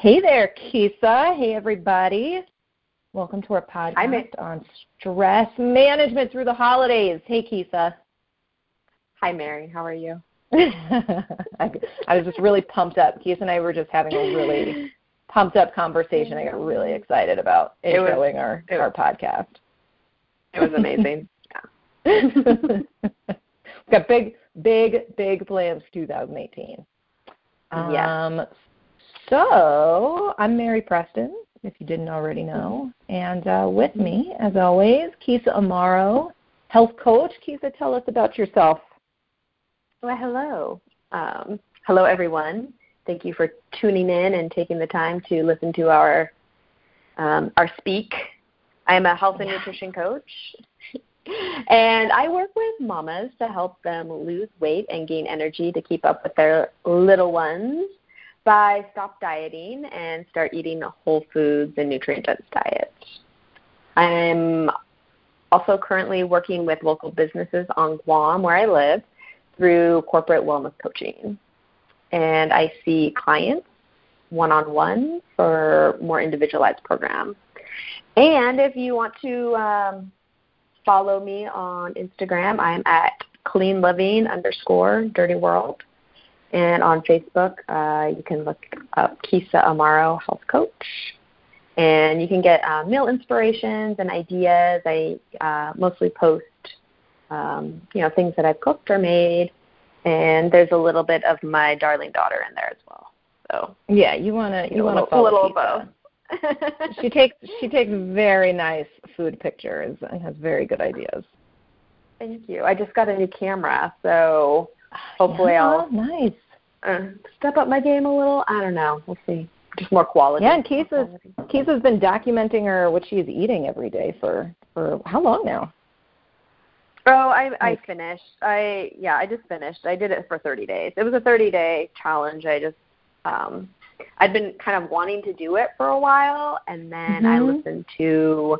Hey there, Keysa. Hey, everybody. Welcome to our podcast Hi, on stress management through the holidays. Hey, Keysa. Hi, Mary. How are you? I, I was just really pumped up. Keysa and I were just having a really pumped up conversation. I got mm-hmm. really excited about It was- introing our, our podcast. It was amazing. We've got big, big, big plans for 2018. Yes. Um, So I'm Mary Preston, if you didn't already know, and uh, with me, as always, Keysa Amaro, health coach. Keysa, tell us about yourself. well, hello. Um, hello, everyone. Thank you for tuning in and taking the time to listen to our um, our speak. I am a health and Yeah. nutrition coach, and I work with mamas to help them lose weight and gain energy to keep up with their little ones by stop dieting and start eating a whole foods and nutrient dense diet. I'm also currently working with local businesses on Guam, where I live, through corporate wellness coaching. And I see clients one on one for more individualized programs. And if you want to um, follow me on Instagram, I'm at clean living underscore dirty world. And on Facebook, uh, you can look up Keysa Amaro Health Coach. And you can get uh, meal inspirations and ideas. I uh, mostly post, um, you know, things that I've cooked or made. And there's a little bit of my darling daughter in there as well. So Yeah, you wanna you wanna little, follow a little of both. She takes she takes very nice food pictures and has very good ideas. Thank you. I just got a new camera, so hopefully yeah, I'll nice. uh, step up my game a little. I don't know. We'll see. Just more quality. Yeah, and Keysa's More quality. Keysa's been documenting her what she's eating every day for for how long now? Oh, I I Like- finished. I yeah, I just finished. I did it for 30 days. It was a 30 day challenge. I just um I'd been kind of wanting to do it for a while and then I Mhm. listened to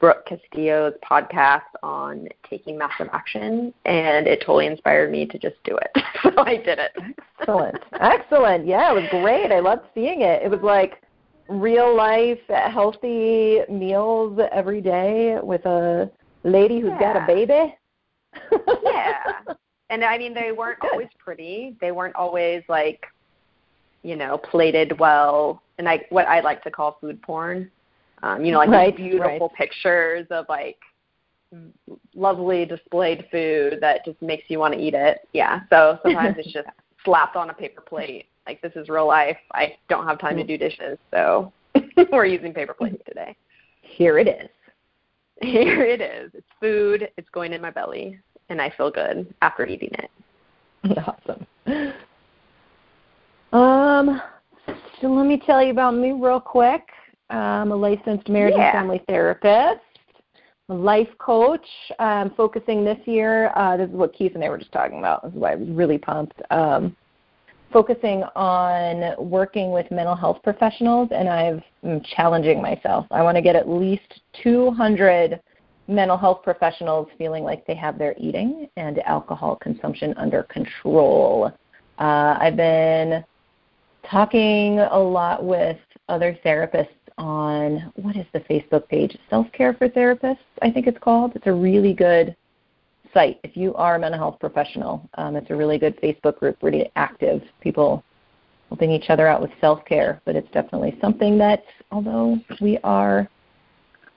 Brooke Castillo's podcast on taking massive action and it totally inspired me to just do it. so I did it. Excellent. Excellent. Yeah, it was great. I loved seeing it. It was like real life healthy meals every day with a lady who's got a baby. yeah. And I mean, they weren't Good. always pretty. They weren't always like, you know, plated well. And I what I like to call food porn. Um, you know, like these Right, beautiful pictures of like lovely displayed food that just makes you want to eat it. Yeah. So sometimes it's just slapped on a paper plate. Like this is real life. I don't have time to do dishes, so we're using paper plates today. Here it is. Here it is. It's food. It's going in my belly, and I feel good after eating it. Awesome. Um, so let me tell you about me real quick. I'm a licensed marriage Yeah. and family therapist, a life coach. Um, focusing this year, uh, this is what Keith and I were just talking about. This is why I was really pumped. Um, focusing on working with mental health professionals, and I've I'm challenging myself. I want to get at least 200 mental health professionals feeling like they have their eating and alcohol consumption under control. Uh, I've been talking a lot with other therapists on what is the Facebook page? Self Care for Therapists, I think it's called. It's a really good site. If you are a mental health professional, um, it's a really good Facebook group, really active. People helping each other out with self care, but it's definitely something that, although we are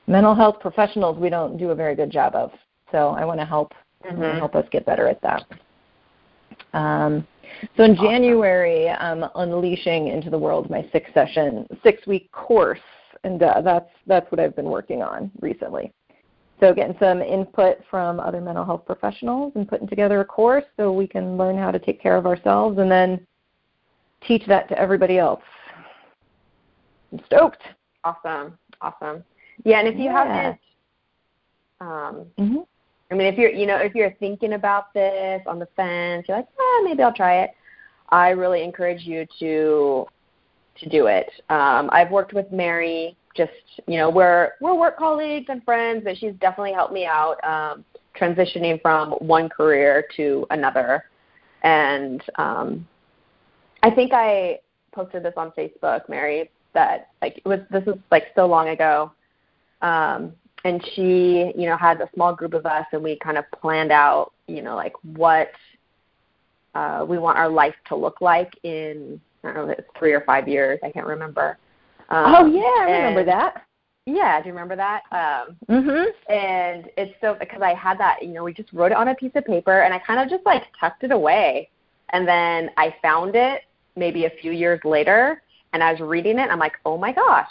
mental health professionals, we don't do a very good job of. So I want to help Mm-hmm. help us get better at that. Um, so in January, I'm unleashing into the world my six session, six week course, and uh, that's that's what I've been working on recently. So getting some input from other mental health professionals and putting together a course so we can learn how to take care of ourselves and then teach that to everybody else. I'm stoked. Awesome, awesome. Yeah, and if you Yeah. haven't, um, hmm I mean, if you're, you know, if you're thinking about this on the fence, you're like, ah, maybe I'll try it. I really encourage you to to do it. Um, I've worked with Mary. Just you know, we're we're work colleagues and friends, but she's definitely helped me out um, transitioning from one career to another. And um, I think I posted this on Facebook, Mary, that like it was this is like so long ago. Um, and she, you know, had a small group of us and we kind of planned out, you know, like what uh, we want our life to look like in I don't know it's three or five years, I can't remember. Um, oh yeah, I remember that. Yeah, do you remember that? Um, mhm. And it's so because I had that, you know, we just wrote it on a piece of paper, and I kind of just like tucked it away, and then I found it maybe a few years later, and I was reading it, and I'm like, oh my gosh,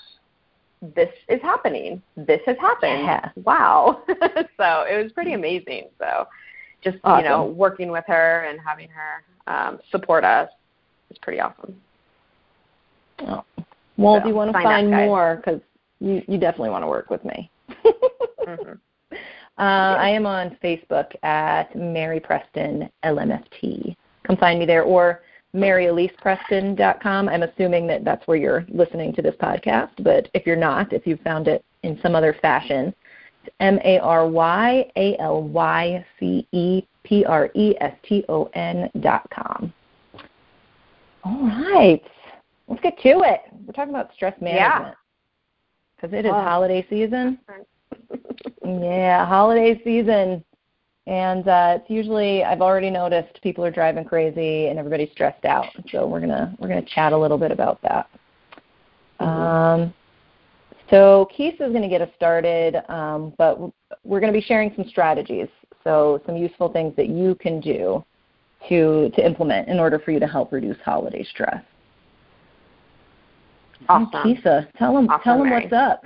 this is happening. This has happened. Yeah. Wow. so it was pretty amazing. So just awesome. you know, working with her and having her um, support us is pretty awesome. Oh. Well, So, if you want to find more, because you, you definitely want to work with me. Mhm. Uh, I am on Facebook at Mary Preston LMFT. Come find me there, or MaryAlycePreston.com. I'm assuming that that's where you're listening to this podcast, but if you're not, if you found it in some other fashion, it's M A R Y A L Y C E P R E S T O N dot com. All right, let's get to it. We're talking about stress management because it is Oh. holiday season. Yeah, holiday season. And uh, it's usually I've already noticed people are driving crazy and everybody's stressed out. So we're gonna we're gonna chat a little bit about that. Um, so Keith is going to get us started, um, but we're going to be sharing some strategies. So some useful things that you can do to to implement in order for you to help reduce holiday stress. Awesome. Keysa, tell them Awesome, tell them Mary. what's up.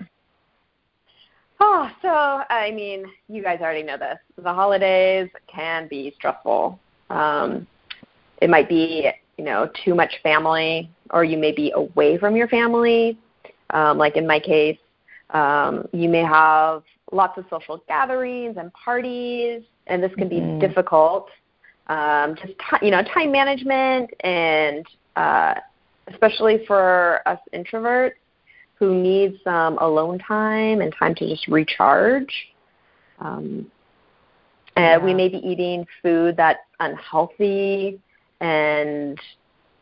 Oh, so I mean, you guys already know this. The holidays can be stressful. Um, it might be, you know, too much family, or you may be away from your family. Um, like in my case, um, you may have lots of social gatherings and parties, and this can be Mhm. difficult. Um, just ti you know, time management, and uh, especially for us introverts who needs some alone time and time to just recharge. Um, and we may be eating food that's unhealthy and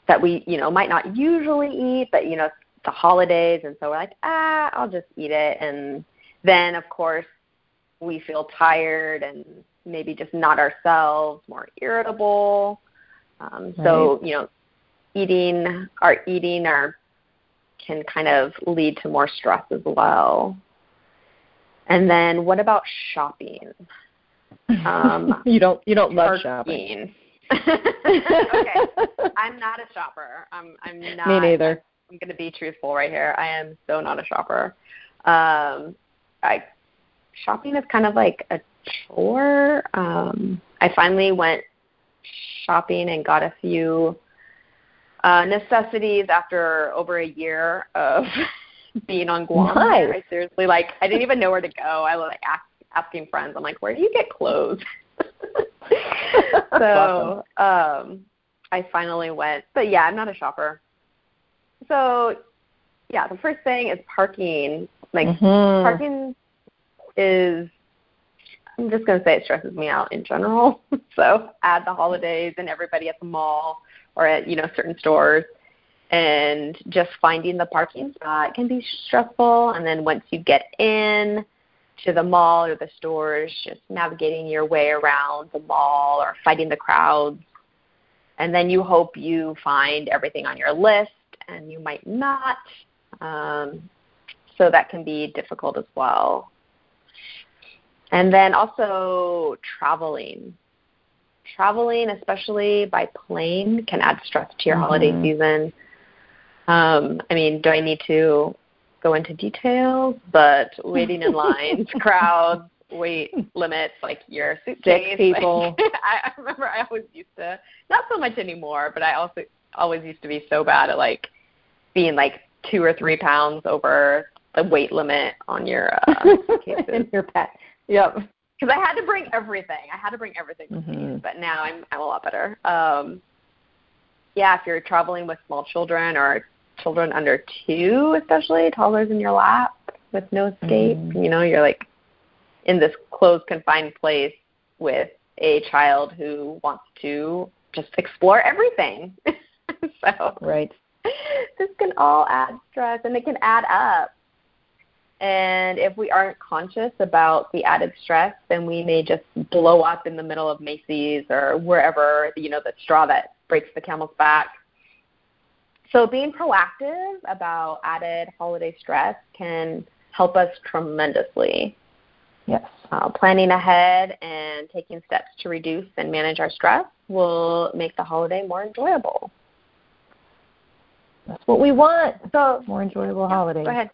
that we, you know, might not usually eat, but you know, the holidays, and so we're like, ah, I'll just eat it, and then of course we feel tired and maybe just not ourselves, more irritable. Um, So you know, eating our eating our can kind of lead to more stress as well. And then what about shopping? Um, you don't you don't love shopping. Okay, I'm not a shopper. I'm I'm not. Me neither. I'm going to be truthful right here. I am so not a shopper. Um, I shopping is kind of like a chore. Um, I finally went shopping and got a few uh, necessities after over a year of being on Guam. Nice. I seriously like I didn't even know where to go. I was like ask, asking friends. I'm like, where do you get clothes? so um, I finally went. But yeah, I'm not a shopper. So yeah, the first thing is parking. Like Mhm. parking is I'm just gonna say it stresses me out in general. so add the holidays and everybody at the mall or at you know certain stores, and just finding the parking spot can be stressful. And then once you get in to the mall or the stores, just navigating your way around the mall or fighting the crowds. And then you hope you find everything on your list, and you might not. Um, so that can be difficult as well. And then also traveling. Traveling, especially by plane, can add stress to your holiday Mhm. season. Um, I mean, do I need to go into details? But waiting in lines, crowds, weight limits, like your suitcase. like- people. I, I remember I always used to, not so much anymore, but I also always used to be so bad at like being like two or three pounds over the weight limit on your uh, suitcases in your pet. Yep. Because I had to bring everything. I had to bring everything with me. Mhm. But now I'm I'm a lot better. Um, yeah, if you're traveling with small children or children under two, especially toddlers in your lap with no escape, Mhm. you know, you're like in this closed, confined place with a child who wants to just explore everything. so Right. this can all add stress and it can add up. And if we aren't conscious about the added stress, then we may just blow up in the middle of Macy's or wherever, you know, the straw that breaks the camel's back. So being proactive about added holiday stress can help us tremendously. Yes. Uh, planning ahead and taking steps to reduce and manage our stress will make the holiday more enjoyable. That's what we want. So more enjoyable yeah, holidays. Go ahead.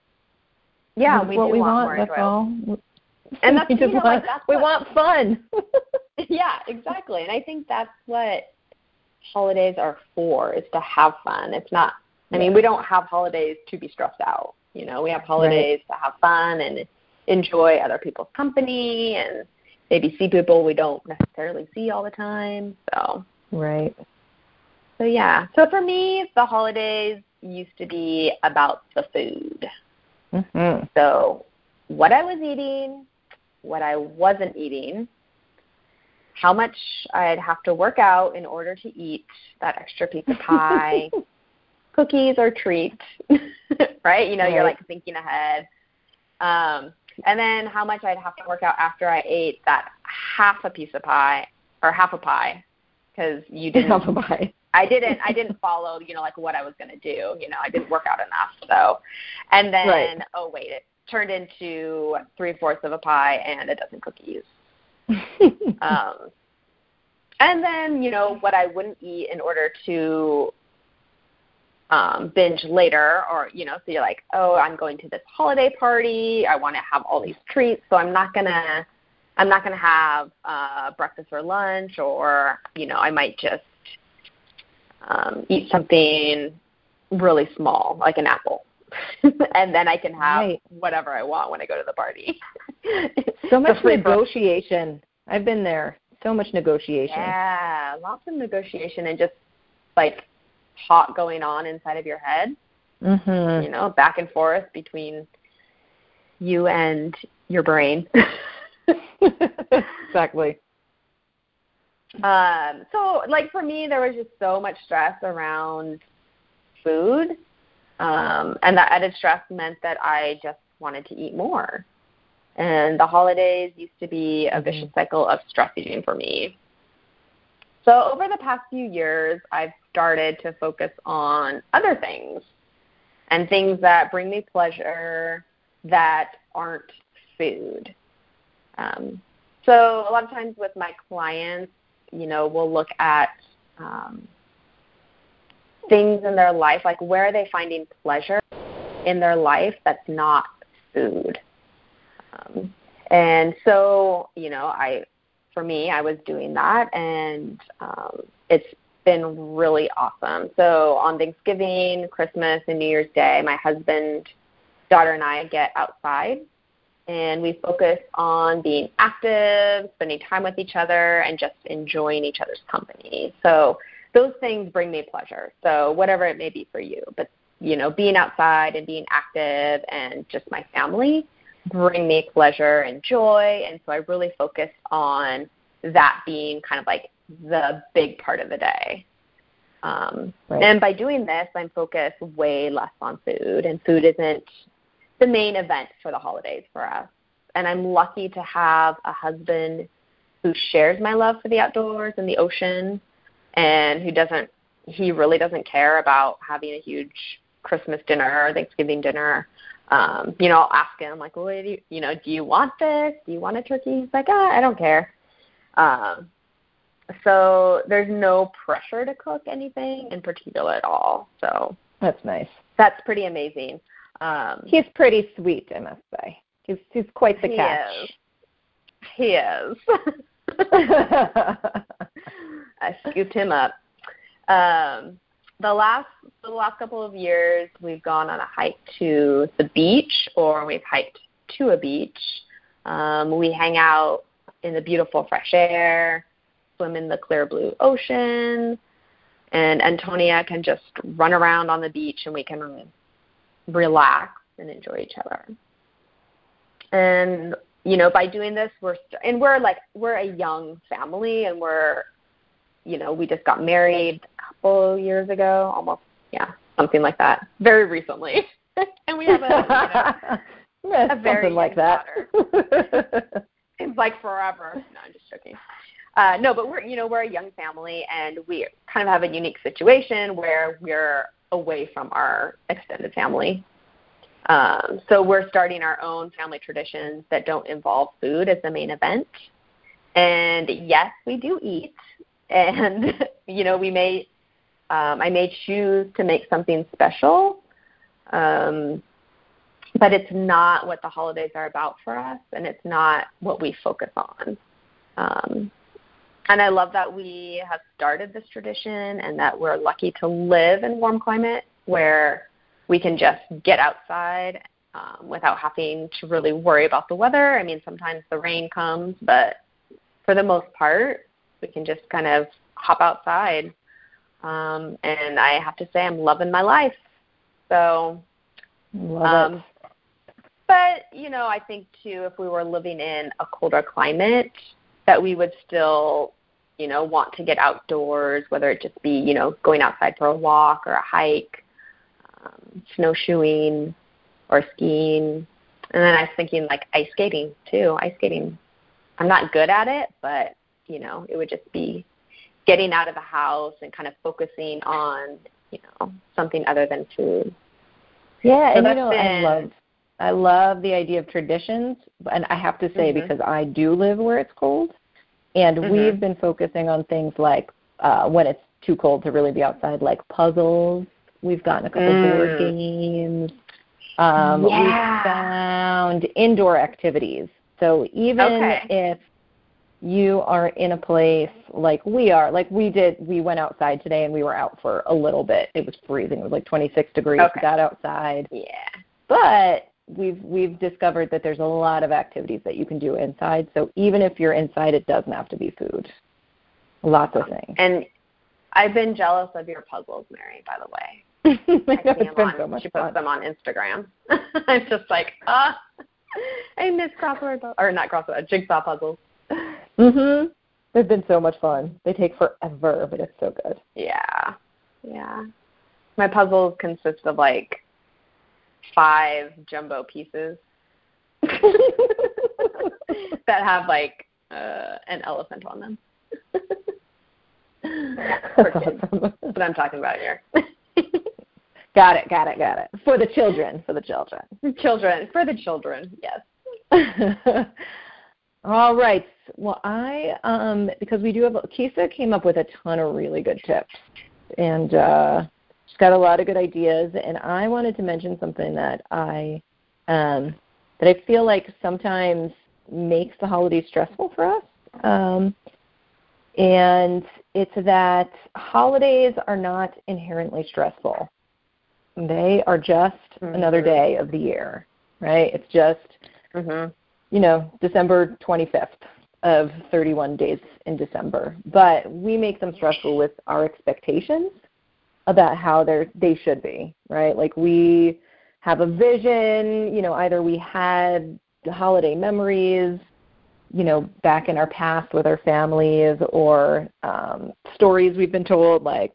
Yeah, we what we want, want. more that's all. And that's, we you just know, want, like, that's we what, want fun. yeah, exactly. And I think that's what holidays are for is to have fun. It's not I mean, we don't have holidays to be stressed out. You know, we have holidays right. to have fun and enjoy other people's company and maybe see people we don't necessarily see all the time. So Right. So yeah. So for me, the holidays used to be about the food. Mm-hmm. So what I was eating, what I wasn't eating, how much I'd have to work out in order to eat that extra piece of pie, cookies or treats, right? You know, right. you're like thinking ahead. Um, and then how much I'd have to work out after I ate that half a piece of pie or half a pie because you didn't half a pie. I didn't I didn't follow, you know, like what I was gonna do. You know, I didn't work out enough. So and then right. oh wait, it turned into three fourths of a pie and a dozen cookies. um and then, you know, what I wouldn't eat in order to um, binge later, or you know, so you're like, oh, I'm going to this holiday party. I want to have all these treats, so I'm not gonna, I'm not gonna have uh, breakfast or lunch, or you know, I might just um, eat something really small, like an apple, and then I can have right. whatever I want when I go to the party. so much negotiation. I've been there. So much negotiation. Yeah, lots of negotiation and just like talk going on inside of your head. Mm-hmm. You know, back and forth between you and your brain. exactly. Um, so, like for me, there was just so much stress around food, um, and that added stress meant that I just wanted to eat more. And the holidays used to be a vicious Mm-hmm. cycle of stress eating for me. So, over the past few years, I've started to focus on other things and things that bring me pleasure that aren't food. Um, so, a lot of times with my clients, you know, we'll look at um, things in their life, like where are they finding pleasure in their life that's not food. Um, and so, you know, I for me, I was doing that, and um, it's been really awesome. So on Thanksgiving, Christmas, and New Year's Day, my husband, daughter, and I get outside, and we focus on being active, spending time with each other, and just enjoying each other's company. So those things bring me pleasure. So whatever it may be for you, but you know, being outside and being active, and just my family bring me pleasure and joy. And so I really focus on that being kind of like the big part of the day. Um, right. And by doing this, I'm focused way less on food, and food isn't the main event for the holidays for us. And I'm lucky to have a husband who shares my love for the outdoors and the ocean, and who doesn't, he really doesn't care about having a huge Christmas dinner or Thanksgiving dinner um, you know, I'll ask him like, well, do you, you know, do you want this? Do you want a turkey? He's like, ah, I don't care. Um, so there's no pressure to cook anything in particular at all. So that's nice. That's pretty amazing. Um, he's pretty sweet, I must say. He's he's quite the he catch. Is. He is. I scooped him up. Um, the last the last couple of years we've gone on a hike to the beach or we've hiked to a beach. Um, we hang out in the beautiful fresh air, swim in the clear blue ocean, and Antonia can just run around on the beach and we can relax and enjoy each other. And you know, by doing this, we're st- and we're like we're a young family and we're you know, we just got married a couple years ago, almost, yeah, something like that very recently. and we have a, you know, a very something like that. Seems like forever. No, I'm just joking. Uh, no, but we're you know we're a young family and we kind of have a unique situation where we're away from our extended family. Um, so we're starting our own family traditions that don't involve food as the main event. And yes, we do eat, and you know we may um, I may choose to make something special, um, but it's not what the holidays are about for us, and it's not what we focus on. Um, and I love that we have started this tradition and that we're lucky to live in warm climate where we can just get outside um, without having to really worry about the weather. I mean, sometimes the rain comes, but for the most part, we can just kind of hop outside. Um, and I have to say, I'm loving my life. So, Love um, it. but you know, I think too, if we were living in a colder climate, that we would still, you know, want to get outdoors, whether it just be, you know, going outside for a walk or a hike, um, snowshoeing or skiing. And then I was thinking like ice skating too. Ice skating, I'm not good at it, but you know, it would just be getting out of the house and kind of focusing on, you know, something other than food. Yeah, So and you know, I love I love the idea of traditions, and I have to say Mhm. because I do live where it's cold, and Mhm. we've been focusing on things like uh, when it's too cold to really be outside, like puzzles. We've gotten a couple Mm. board games. Um, Yeah. We've found indoor activities. So even Okay. if you are in a place like we are, like we did, we went outside today and we were out for a little bit. It was freezing. It was like 26 degrees. Okay. We got outside Yeah. but we've we've discovered that there's a lot of activities that you can do inside. So even if you're inside, it doesn't have to be food. Lots of things. And I've been jealous of your puzzles, Mary, by the way. I I know, see it's been on, so much she puts them on Instagram. I'm just like, ah, I miss crossword or not crossword, jigsaw puzzles. Mhm. They've been so much fun. They take forever, but it's so good. Yeah, yeah. My puzzles consist of like five jumbo pieces that have like uh, an elephant on them. That's what I'm talking about here. got it, got it, got it. For the children, for the children. children for the children, yes. All right. Well, I um because we do have Keysa came up with a ton of really good tips, and uh, got a lot of good ideas. And I wanted to mention something that I um that I feel like sometimes makes the holidays stressful for us. Um, and it's that holidays are not inherently stressful. They are just another Mhm. day of the year, right? It's just Mhm. you know, December 25th of 31 days in December. But we make them stressful with our expectations about how they're they should be, right? Like we have a vision, you know, either we had holiday memories, you know, back in our past with our families or um, stories we've been told, like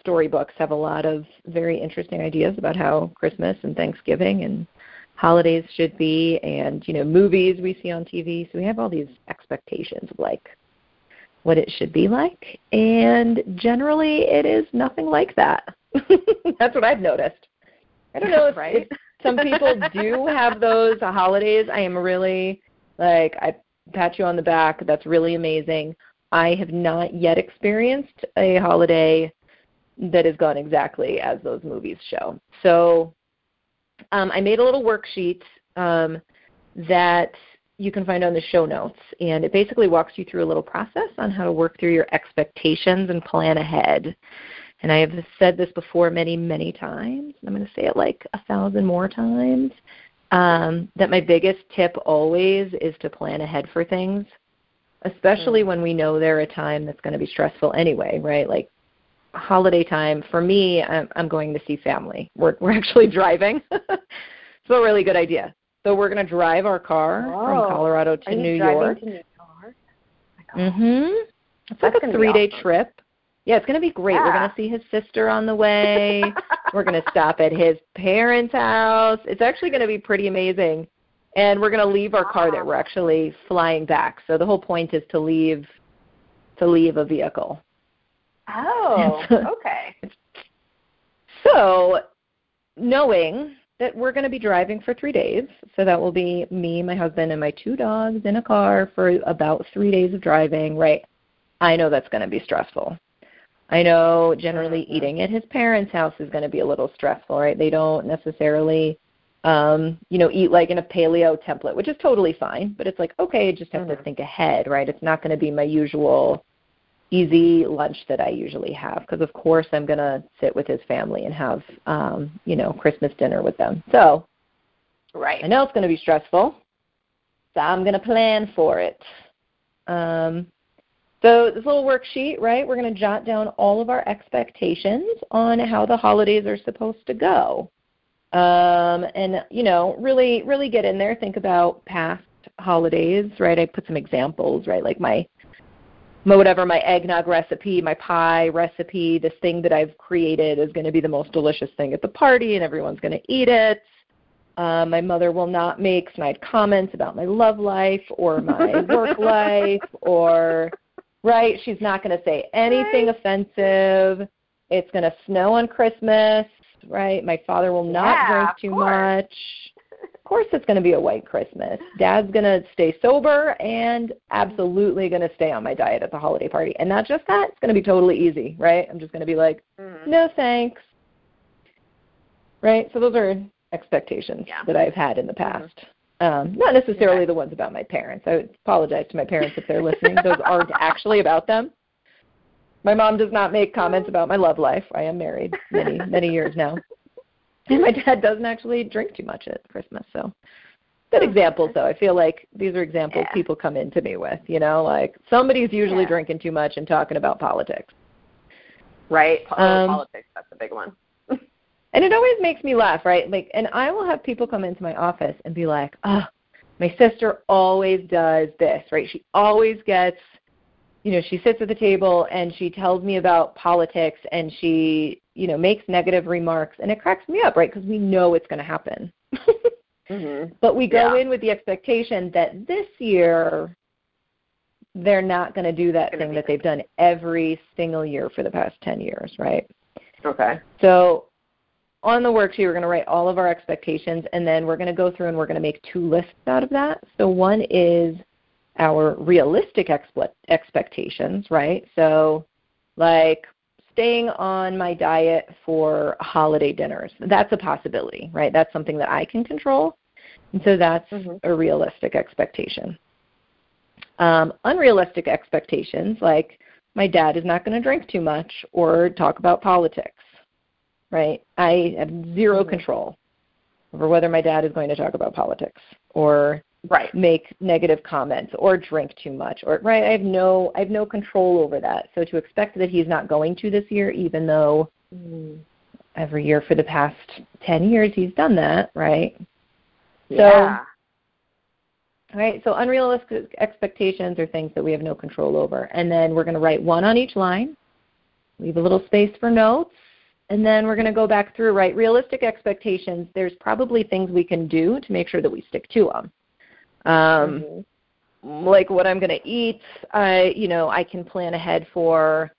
storybooks have a lot of very interesting ideas about how Christmas and Thanksgiving and holidays should be and you know movies we see on TV so we have all these expectations of like what it should be like and generally it is nothing like that. That's what I've noticed. I don't know if, Right. if some people do have those holidays. I am really like I pat you on the back. That's really amazing. I have not yet experienced a holiday that has gone exactly as those movies show. So um, I made a little worksheet um, that you can find on the show notes, and it basically walks you through a little process on how to work through your expectations and plan ahead. And I have said this before many, many times. I'm going to say it like a thousand more times. Um, that my biggest tip always is to plan ahead for things, especially Mm. when we know they're a time that's going to be stressful anyway, right? Like holiday time for me i'm, I'm going to see family we're we're actually driving so a really good idea so we're going to drive our car Whoa. from colorado to new driving york to New York? Oh mhm. it's like a three day awesome. trip Yeah, it's going to be great. Yeah. We're going to see his sister on the way. we're going to stop at his parents' house. It's actually going to be pretty amazing. And we're going to leave our car there. We're actually flying back. So the whole point is to leave to leave a vehicle. Oh, okay. So, knowing that we're going to be driving for three days, so that will be me, my husband, and my two dogs in a car for about three days of driving, right? I know that's going to be stressful. I know generally Mhm. eating at his parents' house is going to be a little stressful, right? They don't necessarily, um, you know, eat like in a paleo template, which is totally fine. But it's like, okay, I just have to Mhm. think ahead, right? It's not going to be my usual easy lunch that I usually have because of course I'm going to sit with his family and have um, you know, Christmas dinner with them. So, Right. I know it's going to be stressful. So I'm going to plan for it. Um, so this little worksheet, right? We're going to jot down all of our expectations on how the holidays are supposed to go, um, and you know, really, really get in there. Think about past holidays, right? I put some examples, right? Like my, my whatever my eggnog recipe, my pie recipe, this thing that I've created is going to be the most delicious thing at the party, and everyone's going to eat it. Uh, my mother will not make snide comments about my love life or my work life or right. She's not going to say anything Right. offensive. It's going to snow on Christmas, right? My father will not Yeah, drink too much. Of course, it's going to be a white Christmas. Dad's going to stay sober and absolutely going to stay on my diet at the holiday party. And not just that, it's going to be totally easy, right? I'm just going to be like, Mhm. no thanks. Right? So those are expectations Yeah. that I've had in the past. Um, not necessarily Okay. the ones about my parents. I apologize to my parents if they're listening. Those aren't actually about them. My mom does not make comments about my love life. I am married many, many years now. And my dad doesn't actually drink too much at Christmas, so good Oh, examples though. I feel like these are examples Yeah. people come into me with, you know, like somebody's usually Yeah. drinking too much and talking about politics. Right. Um, politics. That's a big one. And it always makes me laugh, right? Like, and I will have people come into my office and be like, "Oh, my sister always does this, right? She always gets, you know, she sits at the table and she tells me about politics and she, you know, makes negative remarks, and it cracks me up, right? Because we know it's going to happen. hmm but we go Yeah. in with the expectation that this year they're not going to do that thing that they've done every single year for the past 10 years, right? Okay. So on the worksheet, we're going to write all of our expectations, and then we're going to go through and we're going to make two lists out of that. So one is our realistic expe- expectations, right? So, like staying on my diet for holiday dinners. That's a possibility, right? That's something that I can control. And so that's Mhm. a realistic expectation. Um, unrealistic expectations, like my dad is not going to drink too much or talk about politics right? I have 0 Mhm. control over whether my dad is going to talk about politics or Right. make negative comments or drink too much or right I have no I have no control over that. So to expect that he's not going to this year even though Mm. every year for the past 10 years he's done that, right? Yeah. All right, so unrealistic expectations are things that we have no control over. And then we're going to write one on each line, leave a little space for notes, and then we're going to go back through, right? Realistic expectations, there's probably things we can do to make sure that we stick to them. Um, Mhm. like what I'm going to eat, I, you know, I can plan ahead for,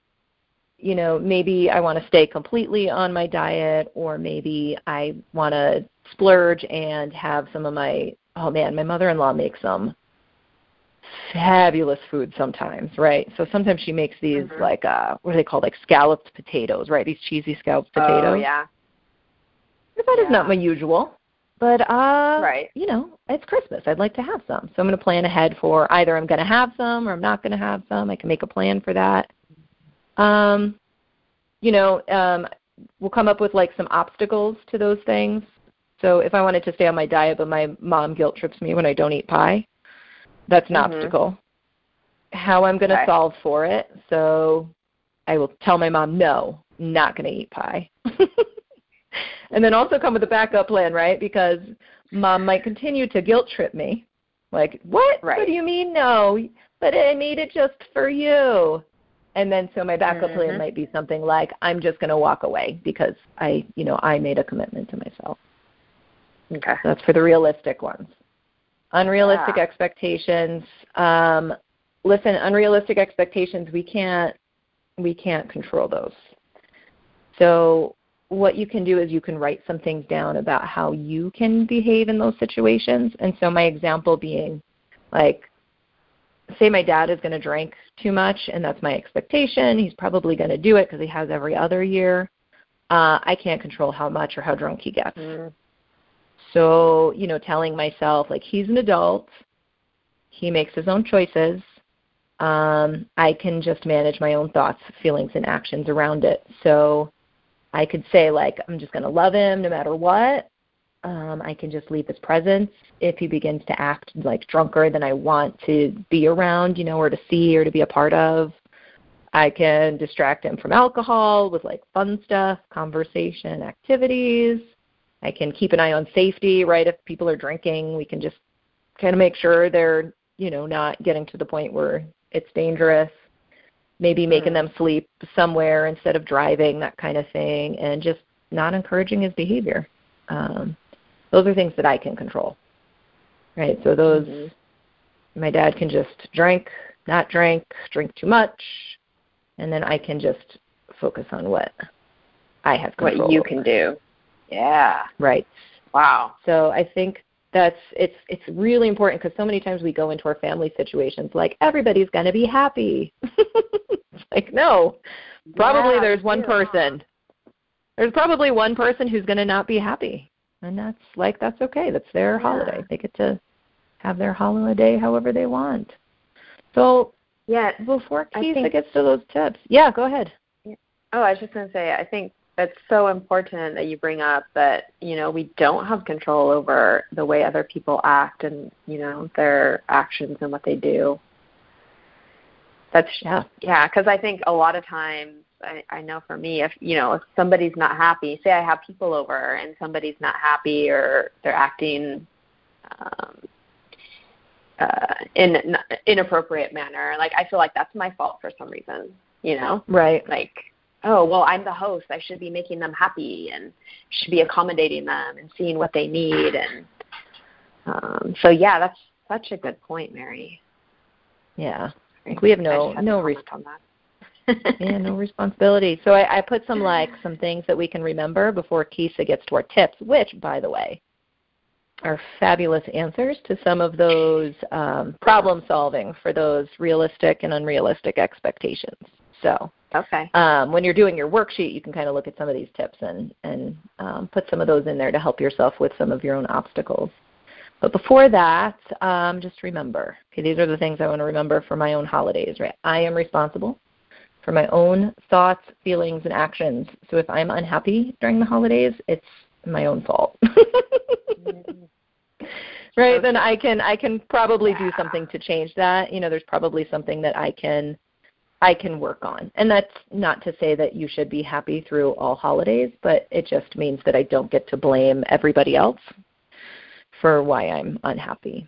you know, maybe I want to stay completely on my diet, or maybe I want to splurge and have some of my. Oh man, my mother-in-law makes some fabulous food sometimes, right? So sometimes she makes these Mhm. like uh what are they called? Like scalloped potatoes, right? These cheesy scalloped potatoes. Oh yeah. That is not Yeah. my usual. But uh Right. you know, it's Christmas. I'd like to have some. So I'm going to plan ahead for either I'm going to have some or I'm not going to have some. I can make a plan for that. Um you know, um we'll come up with like some obstacles to those things. So if I wanted to stay on my diet but my mom guilt trips me when I don't eat pie, that's an Mhm. obstacle. How I'm going to solve for it. So I will tell my mom no, not going to eat pie. and then also come with a backup plan, right? Because mom might continue to guilt trip me. Like, what? Right. What do you mean no? But I made it just for you. And then so my backup Mm-hmm. plan might be something like I'm just going to walk away because I, you know, I made a commitment to myself. Okay. That's for the realistic ones. Unrealistic Yeah. expectations. Um, listen, unrealistic expectations. We can't we can't control those. So what you can do is you can write some things down about how you can behave in those situations. And so my example being like say my dad is going to drink too much and that's my expectation. He's probably going to do it because he has every other year. Uh, I can't control how much or how drunk he gets. Mm. So, you know, telling myself like he's an adult, he makes his own choices. Um, I can just manage my own thoughts, feelings, and actions around it. So I could say like I'm just going to love him no matter what. Um, I can just leave his presence if he begins to act like drunker than I want to be around, you know, or to see or to be a part of. I can distract him from alcohol with like fun stuff, conversation, activities. I can keep an eye on safety, right? If people are drinking, we can just kind of make sure they're, you know, not getting to the point where it's dangerous. Maybe making Mm. them sleep somewhere instead of driving, that kind of thing, and just not encouraging his behavior. Um, those are things that I can control, right? So those, Mhm. my dad can just drink, not drink, drink too much, and then I can just focus on what I have control What you over. can do. Yeah. right? Wow. So I think that's it's it's really important because so many times we go into our family situations like everybody's going to be happy. it's like no, probably Yeah, there's one person. There's probably one person who's going to not be happy, and that's like that's okay. That's their Yeah. holiday. They get to have their holiday however they want. So Yeah. before I Keysa gets to those tips, yeah, go ahead. Oh, I was just going to say, I think it's so important that you bring up that, you know, we don't have control over the way other people act and, you know, their actions and what they do. That's, Yeah. yeah, because I think a lot of times, I, I know for me, if, you know, if somebody's not happy, say I have people over and somebody's not happy or they're acting, um, uh, in an inappropriate manner, like I feel like that's my fault for some reason, you know? Right. like oh well i'm the host i should be making them happy and should be accommodating them and seeing what they need and um so yeah that's such a good point mary Yeah. We have no no that yeah, no responsibility. So I, I put some like some things that we can remember before Keysa gets to our tips, which, by the way, are fabulous answers to some of those um, problem solving for those realistic and unrealistic expectations. So okay um, when you're doing your worksheet, you can kind of look at some of these tips and and um, put some of those in there to help yourself with some of your own obstacles. But before that, um, just remember, okay, these are the things I want to remember for my own holidays, right? I am responsible for my own thoughts, feelings, and actions. So if I'm unhappy during the holidays, it's my own fault. right? Then I can I can probably do something to change that. You know, there's probably something that I can I can work on. And that's not to say that you should be happy through all holidays, but it just means that I don't get to blame everybody else for why I'm unhappy.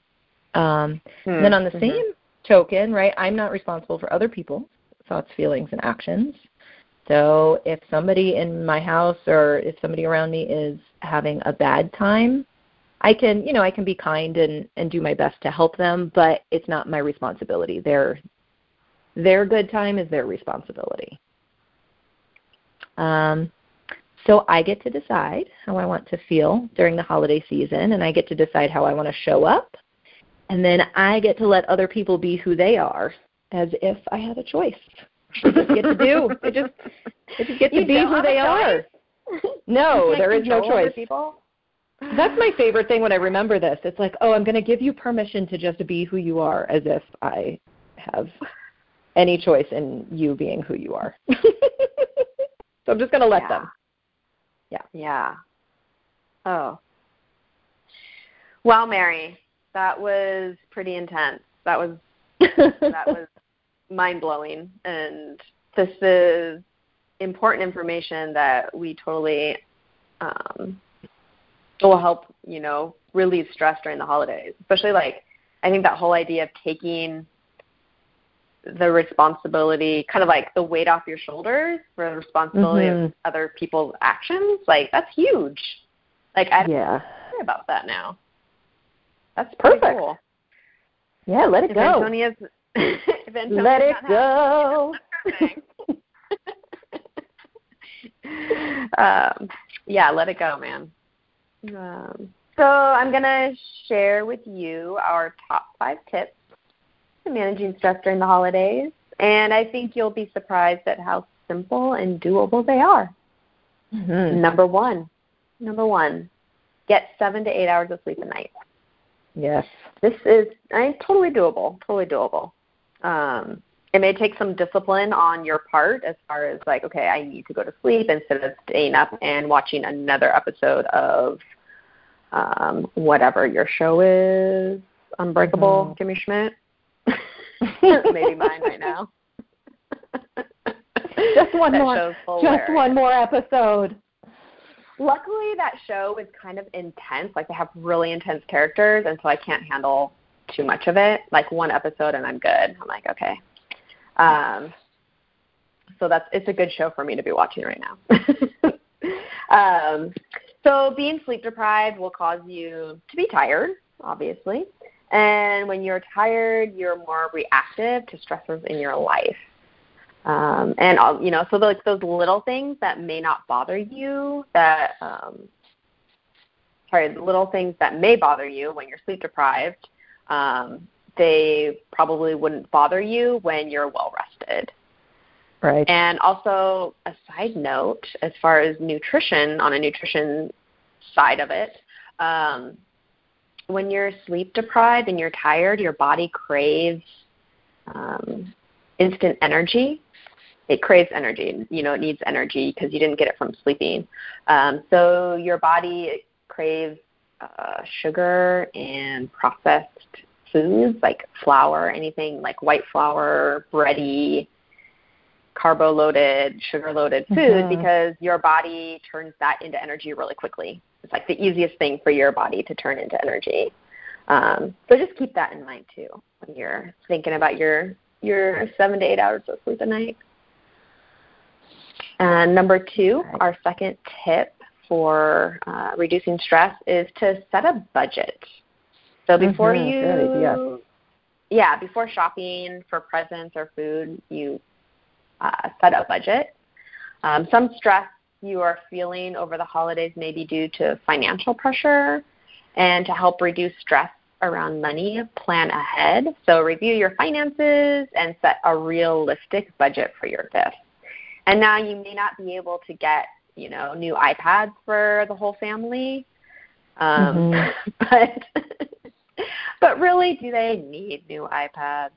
Um, and then on the Mhm. same token, right, I'm not responsible for other people's thoughts, feelings, and actions. So if somebody in my house or if somebody around me is having a bad time, I can, you know, I can be kind and and do my best to help them, but it's not my responsibility. Their their good time is their responsibility. Um, so I get to decide how I want to feel during the holiday season, and I get to decide how I want to show up, and then I get to let other people be who they are, as if I had a choice. I just get to do. I just, I just get to You be who they are. No, there is no choice. That's my favorite thing when I remember this. It's like, oh, I'm going to give you permission to just be who you are, as if I have any choice in you being who you are. so I'm just going to let yeah. them. Yeah. Yeah. Oh. Well, Mary, that was pretty intense. That was that was mind blowing and this is important information that we totally um will help, you know, relieve stress during the holidays. Especially like I think that whole idea of taking the responsibility, kind of like the weight off your shoulders for the responsibility Mhm. of other people's actions. Like that's huge. Like I don't Yeah. worry about that now. That's Perfect. cool. Yeah, let it If go. Antonia's, if Antonia's Let it happy, go. um, yeah, let it go, man. Um, so I'm gonna share with you our top five tips to managing stress during the holidays, and I think you'll be surprised at how simple and doable they are. Mhm. Number one, number one, get seven to eight hours of sleep a night. Yes. This is I totally doable, totally doable. Um, it may take some discipline on your part as far as like, okay, I need to go to sleep instead of staying up and watching another episode of um, whatever your show is, Unbreakable, Mhm. Kimmy Schmidt. Maybe mine right now. Just one That more. Just one more episode. Luckily, that show is kind of intense. Like they have really intense characters, and so I can't handle too much of it. Like one episode, and I'm good. I'm like, okay. Um, so that's it's a good show for me to be watching right now. um, so being sleep deprived will cause you to be tired, obviously, and when you're tired, you're more reactive to stressors in your life. Um, and you know, so like those little things that may not bother you, that um, sorry, the little things that may bother you when you're sleep deprived, um, they probably wouldn't bother you when you're well rested. Right. And also, a side note, as far as nutrition, on a nutrition side of it, um, when you're sleep deprived and you're tired, your body craves um, instant energy. It craves energy. You know, it needs energy because you didn't get it from sleeping. Um, so your body craves uh, sugar and processed foods like flour, anything like white flour, bready, carbo loaded, sugar loaded food Mhm. because your body turns that into energy really quickly. It's like the easiest thing for your body to turn into energy. Um, so just keep that in mind too when you're thinking about your your seven to eight hours of sleep a night. And number two, Right. our second tip for uh, reducing stress is to set a budget. So before Mhm, you, good idea. yeah, before shopping for presents or food, you uh, set a budget. Um, some stress you are feeling over the holidays may be due to financial pressure, and to help reduce stress around money, plan ahead. So review your finances and set a realistic budget for your gift. And now you may not be able to get, you know, new iPads for the whole family, um, Mhm. but but really, do they need new iPads?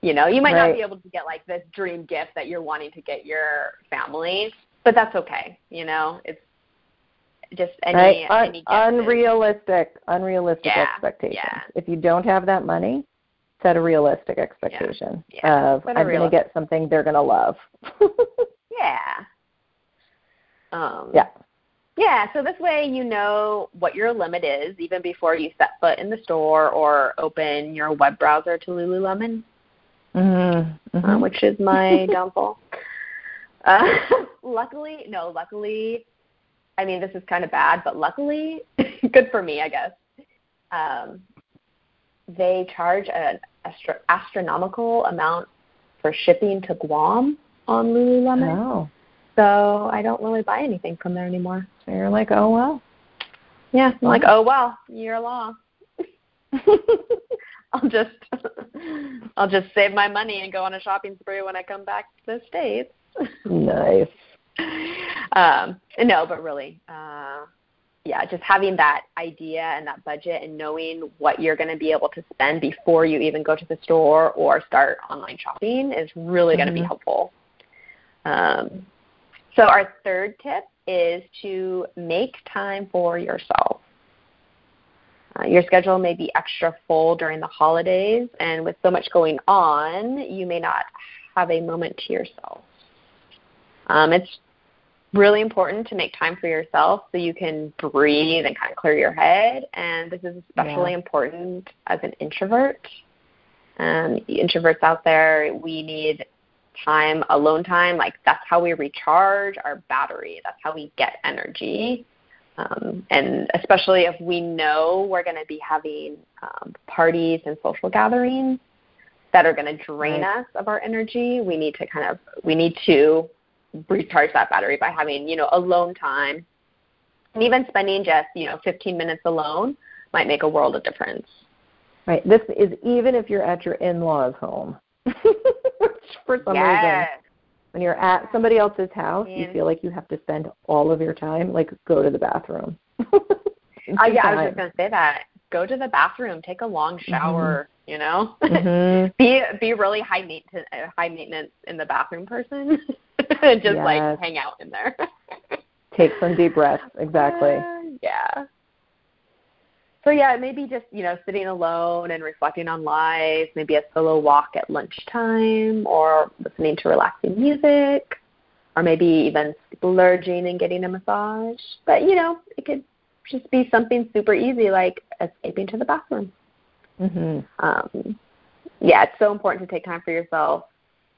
You know, you might Right. not be able to get like this dream gift that you're wanting to get your family, but that's okay. You know, it's just any, right. Un- any unrealistic, unrealistic Yeah, expectations. yeah. If you don't have that money, set a realistic expectation yeah, of I'm going to get something they're going to love. Yeah. Um, yeah. Yeah, so this way you know what your limit is even before you set foot in the store or open your web browser to Lululemon, Mm-hmm. uh, which is my downfall. Uh, luckily, no, luckily, I mean, this is kind of bad, but luckily, good for me, I guess. Um, they charge an astro- astronomical amount for shipping to Guam on Lululemon. oh, So I don't really buy anything from there anymore. so you're like, oh well. Yeah, I'm like, oh well, you're lost. I'll just I'll just save my money and go on a shopping spree when I come back to the States. Nice. um, no, but really, uh, yeah, just having that idea and that budget and knowing what you're going to be able to spend before you even go to the store or start online shopping is really going to be helpful. Um, so our third tip is to make time for yourself. Uh, your schedule may be extra full during the holidays, and with so much going on, you may not have a moment to yourself. Um, it's really important to make time for yourself so you can breathe and kind of clear your head. And this is especially Yeah. important as an introvert. Um, introverts out there, we need time, alone time. Like that's how we recharge our battery. That's how we get energy. Um, and especially if we know we're going to be having um, parties and social gatherings that are going to drain right. us of our energy, we need to kind of we need to recharge that battery by having you know alone time, and even spending just you know 15 minutes alone might make a world of difference. Right. This is even if you're at your in-laws' home, for some yes. reason when you're at somebody else's house, and you feel like you have to spend all of your time, like go to the bathroom. uh, yeah, I was just gonna say that. Go to the bathroom, take a long mm-hmm. shower. You know, mm-hmm. be be really high maintenance, high maintenance in the bathroom person. and just yes. like hang out in there. take some deep breaths. Exactly. Uh, yeah so yeah, maybe just you know sitting alone and reflecting on life. Maybe a solo walk at lunchtime, or listening to relaxing music, or maybe even splurging and getting a massage. But you know, it could just be something super easy like escaping to the bathroom. Mm-hmm. Um, yeah, it's so important to take time for yourself.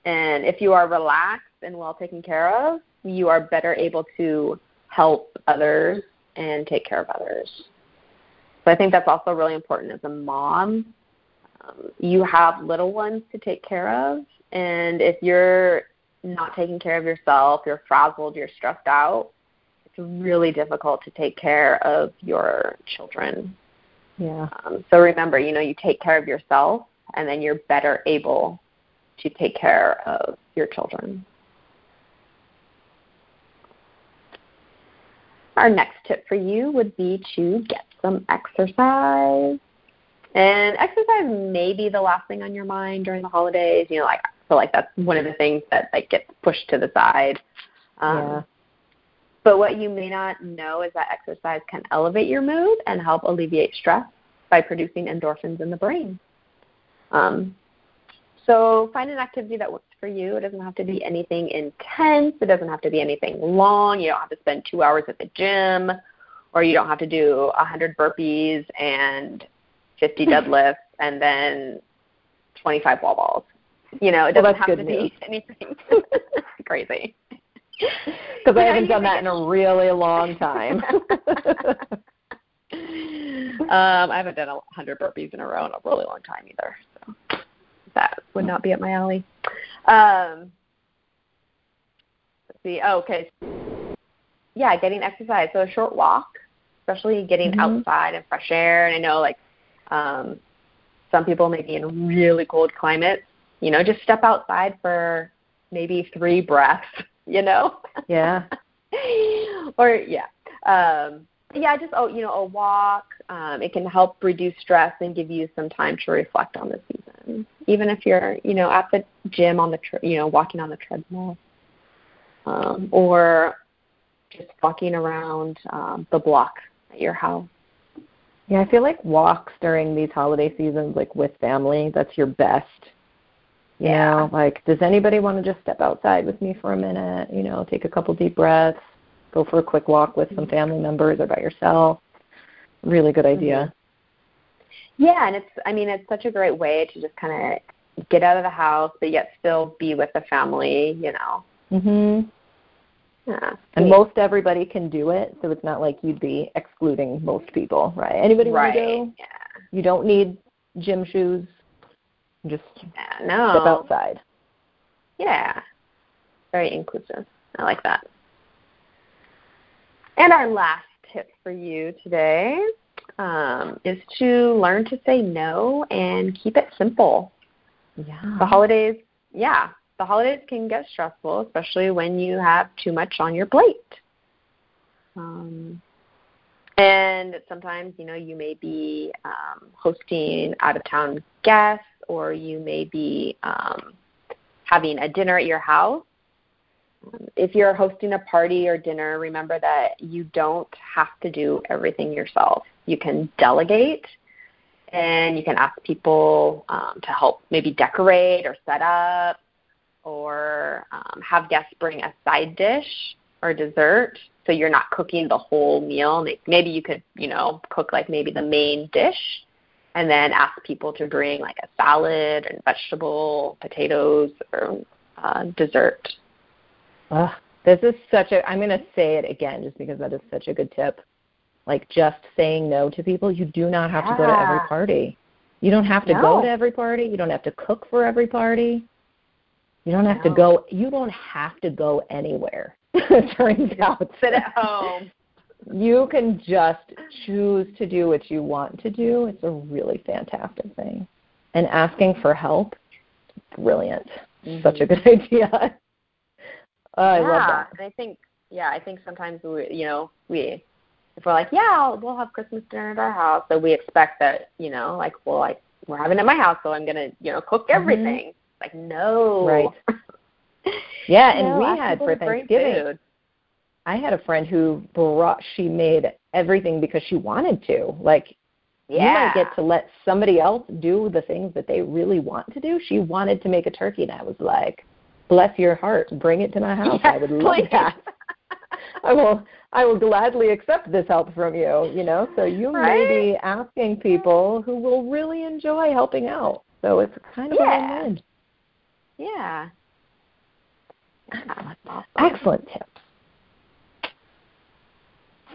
And if you are relaxed and well taken care of, you are better able to help others and take care of others. So I think that's also really important as a mom. Um, you have little ones to take care of, and if you're not taking care of yourself, you're frazzled, you're stressed out, it's really difficult to take care of your children. Yeah. Um, so remember, you know, you take care of yourself, and then you're better able to take care of your children. Our next tip for you would be to get some exercise. And exercise may be the last thing on your mind during the holidays. You know, like I feel like that's one of the things that like gets pushed to the side. Um, yeah. But what you may not know is that exercise can elevate your mood and help alleviate stress by producing endorphins in the brain. Um, so find an activity that works for you. It doesn't have to be anything intense. It doesn't have to be anything long. You don't have to spend two hours at the gym or you don't have to do 100 burpees and 50 deadlifts and then 25 wall balls. You know, it doesn't well, have to news. be anything crazy. Because I haven't done that in a really long time. um, I haven't done a 100 burpees in a row in a really long time either. So that would not be up my alley. Um, let's see. Oh, okay yeah, getting exercise. So a short walk, especially getting mm-hmm. outside and fresh air. And I know like um, some people may be in really cold climates. You know, just step outside for maybe three breaths. You know. Yeah. or yeah. Um, yeah, just oh, you know, a walk. Um, it can help reduce stress and give you some time to reflect on the season. Even if you're, you know, at the gym on the, tre- you know, walking on the treadmill, um, or just walking around um, the block at your house. Yeah, I feel like walks during these holiday seasons, like with family, that's your best. You yeah. know, like, does anybody want to just step outside with me for a minute? You know, take a couple deep breaths, go for a quick walk with some family members or by yourself. Really good idea. Mm-hmm. Yeah, and it's, I mean, it's such a great way to just kind of get out of the house, but yet still be with the family, you know. Mhm. Yeah. And most everybody can do it, so it's not like you'd be excluding most people, right? Anybody right. want to go? Yeah. You don't need gym shoes. Just yeah, no. step outside. Yeah. Very inclusive. I like that. And our last tip for you today um, is to learn to say no and keep it simple. Yeah. The holidays, yeah, the holidays can get stressful, especially when you have too much on your plate. Um, and sometimes, you know, you may be um, hosting out of town guests or you may be um, having a dinner at your house. If you're hosting a party or dinner, remember that you don't have to do everything yourself. You can delegate and you can ask people um, to help maybe decorate or set up or um, have guests bring a side dish or dessert so you're not cooking the whole meal maybe you could you know cook like maybe the main dish and then ask people to bring like a salad and vegetable, potatoes, or uh, dessert. Ugh, this is such a. I'm going to say it again just because that is such a good tip. Like just saying no to people. You do not have yeah. to go to every party. You don't have to no. go to every party. You don't have to cook for every party. You don't have no. to go. You don't have to go anywhere. it turns out. Sit at home. You can just choose to do what you want to do. It's a really fantastic thing. And asking for help, brilliant. Mm-hmm. Such a good idea. Oh, I yeah, love that. And I think, yeah, I think sometimes we, you know, we, if we're like, yeah, we'll have Christmas dinner at our house, so we expect that, you know, like, well, like we're having it at my house, so I'm gonna, you know, cook everything. Mm-hmm. Like, no. Right. Yeah, and no, we had for Thanksgiving. I had a friend who brought she made everything because she wanted to. Like yeah. you might get to let somebody else do the things that they really want to do. She wanted to make a turkey and I was like, Bless your heart, bring it to my house. Yes, I would love please. that. I will I will gladly accept this help from you, you know. So you right? may be asking people who will really enjoy helping out. So it's kind of yeah. a win-win. Yeah. Excellent. Awesome. Excellent tips.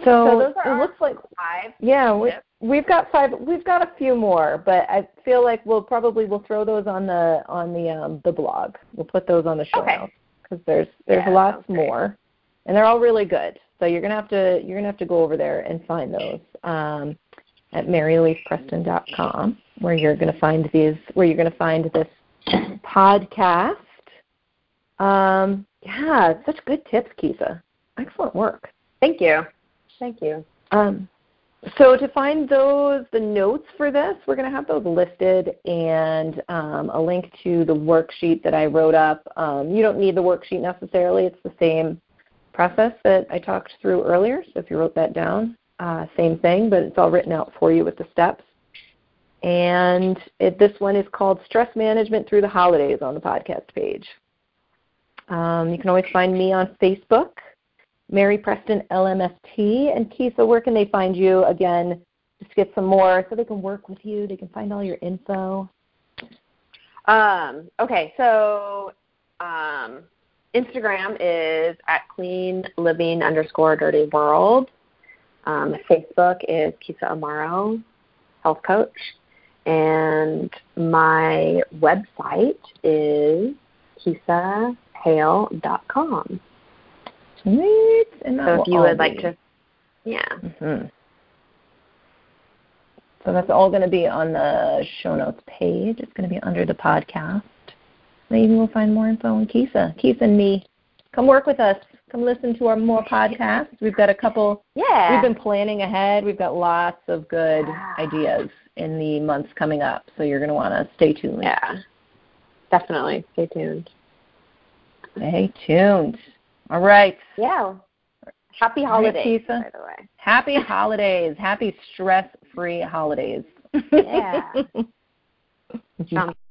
So, so those are it looks like five. yeah, we, we've got five. We've got a few more, but I feel like we'll probably we'll throw those on the on the um, the blog. We'll put those on the show Okay. notes because there's there's Yeah, lots more, and they're all really good. So you're gonna have to you're gonna have to go over there and find those um, at MaryAlycePreston.com, where you're gonna find these where you're gonna find this podcast. Um, yeah, such good tips, Keysa. Excellent work. Thank you. Thank you. Um, so to find those, the notes for this, we're going to have those listed and um, a link to the worksheet that I wrote up. Um, you don't need the worksheet necessarily. It's the same process that I talked through earlier. So if you wrote that down, uh, same thing, but it's all written out for you with the steps. And it, this one is called Stress Management Through the Holidays on the podcast page. Um, you can always find me on Facebook Mary Preston LMST. And Keysa, where can they find you again? Just get some more so they can work with you. They can find all your info. Um, okay, so um, Instagram is at clean living underscore dirty world. Um, Facebook is Keysa Amaro, health coach. And my website is kisahale.com. Sweet. And So if you would like be- to, yeah. Mhm. So that's all going to be on the show notes page. It's going to be under the podcast. Maybe we'll find more info on Keysa. Keysa and me. Come work with us. Come listen to our more podcasts. We've got a couple. Yeah. We've been planning ahead. We've got lots of good Yeah. ideas in the months coming up. So you're going to want to stay tuned. yeah. Definitely. Stay tuned. Stay tuned. All right. Yeah. Happy holidays, by the way. Happy holidays. Happy stress free holidays. Yeah.